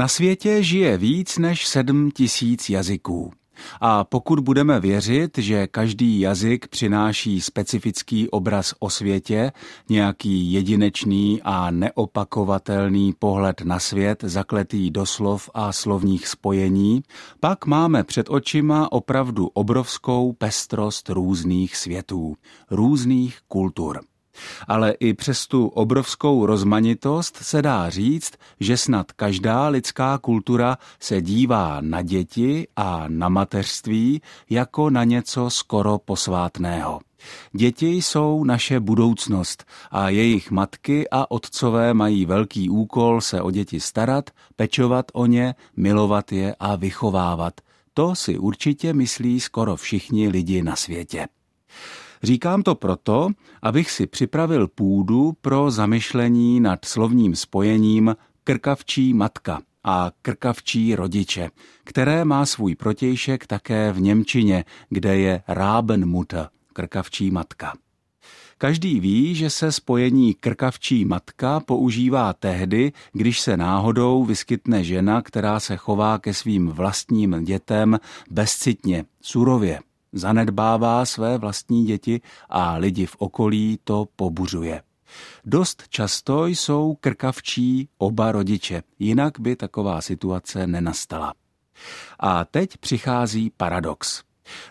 Na světě žije víc než sedm tisíc jazyků. A pokud budeme věřit, že každý jazyk přináší specifický obraz o světě, nějaký jedinečný a neopakovatelný pohled na svět, zakletý do slov a slovních spojení, pak máme před očima opravdu obrovskou pestrost různých světů, různých kultur. Ale i přes tu obrovskou rozmanitost se dá říct, že snad každá lidská kultura se dívá na děti a na mateřství jako na něco skoro posvátného. Děti jsou naše budoucnost a jejich matky a otcové mají velký úkol se o děti starat, pečovat o ně, milovat je a vychovávat. To si určitě myslí skoro všichni lidi na světě. Říkám to proto, abych si připravil půdu pro zamyšlení nad slovním spojením krkavčí matka a krkavčí rodiče, které má svůj protějšek také v Němčině, kde je Rabenmutter, krkavčí matka. Každý ví, že se spojení krkavčí matka používá tehdy, když se náhodou vyskytne žena, která se chová ke svým vlastním dětem bezcitně, surově zanedbává své vlastní děti a lidi v okolí to pobuřuje. Dost často jsou krkavčí oba rodiče, jinak by taková situace nenastala. A teď přichází paradox.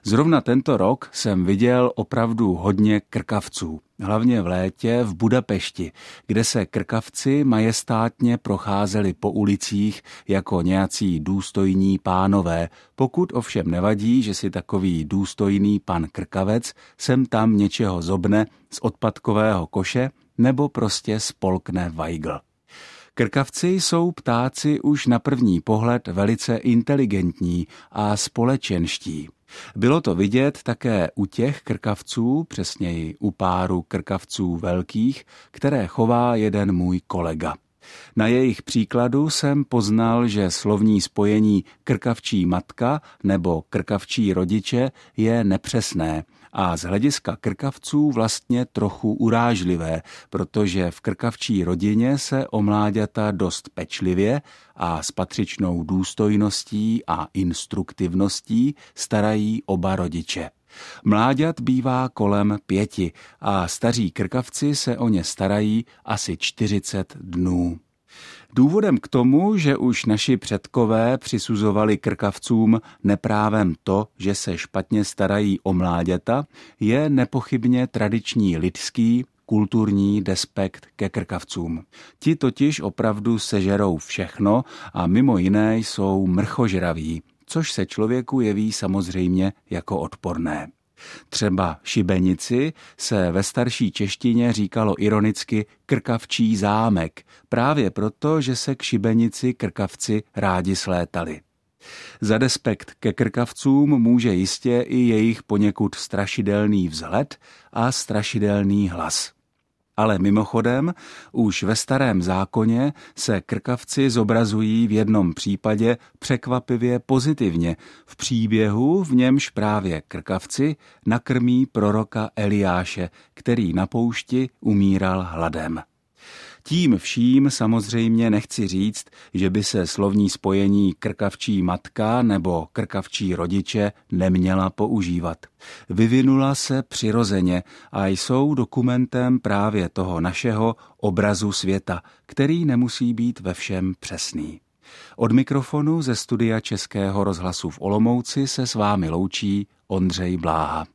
Zrovna tento rok jsem viděl opravdu hodně krkavců, hlavně v létě v Budapešti, kde se krkavci majestátně procházeli po ulicích jako nějací důstojní pánové, pokud ovšem nevadí, že si takový důstojný pan krkavec sem tam něčeho zobne z odpadkového koše nebo prostě spolkne vajgl. Krkavci jsou ptáci už na první pohled velice inteligentní a společenští. Bylo to vidět také u těch krkavců, přesněji u páru krkavců velkých, které chová jeden můj kolega. Na jejich příkladu jsem poznal, že slovní spojení krkavčí matka nebo krkavčí rodiče je nepřesné a z hlediska krkavců vlastně trochu urážlivé, protože v krkavčí rodině se o dost pečlivě a s patřičnou důstojností a instruktivností starají oba rodiče. Mláďat bývá kolem pěti a staří krkavci se o ně starají asi 40 dnů. Důvodem k tomu, že už naši předkové přisuzovali krkavcům neprávem to, že se špatně starají o mláďata, je nepochybně tradiční lidský kulturní despekt ke krkavcům. Ti totiž opravdu sežerou všechno a mimo jiné jsou mrchožraví, což se člověku jeví samozřejmě jako odporné. Třeba šibenici se ve starší češtině říkalo ironicky krkavčí zámek, právě proto, že se k šibenici krkavci rádi slétali. Za despekt ke krkavcům může jistě i jejich poněkud strašidelný vzhled a strašidelný hlas. Ale mimochodem, už ve starém zákoně se krkavci zobrazují v jednom případě překvapivě pozitivně v příběhu, v němž právě krkavci nakrmí proroka Eliáše, který na poušti umíral hladem. Tím vším samozřejmě nechci říct, že by se slovní spojení krkavčí matka nebo krkavčí rodiče neměla používat. Vyvinula se přirozeně a jsou dokumentem právě toho našeho obrazu světa, který nemusí být ve všem přesný. Od mikrofonu ze studia Českého rozhlasu v Olomouci se s vámi loučí Ondřej Bláha.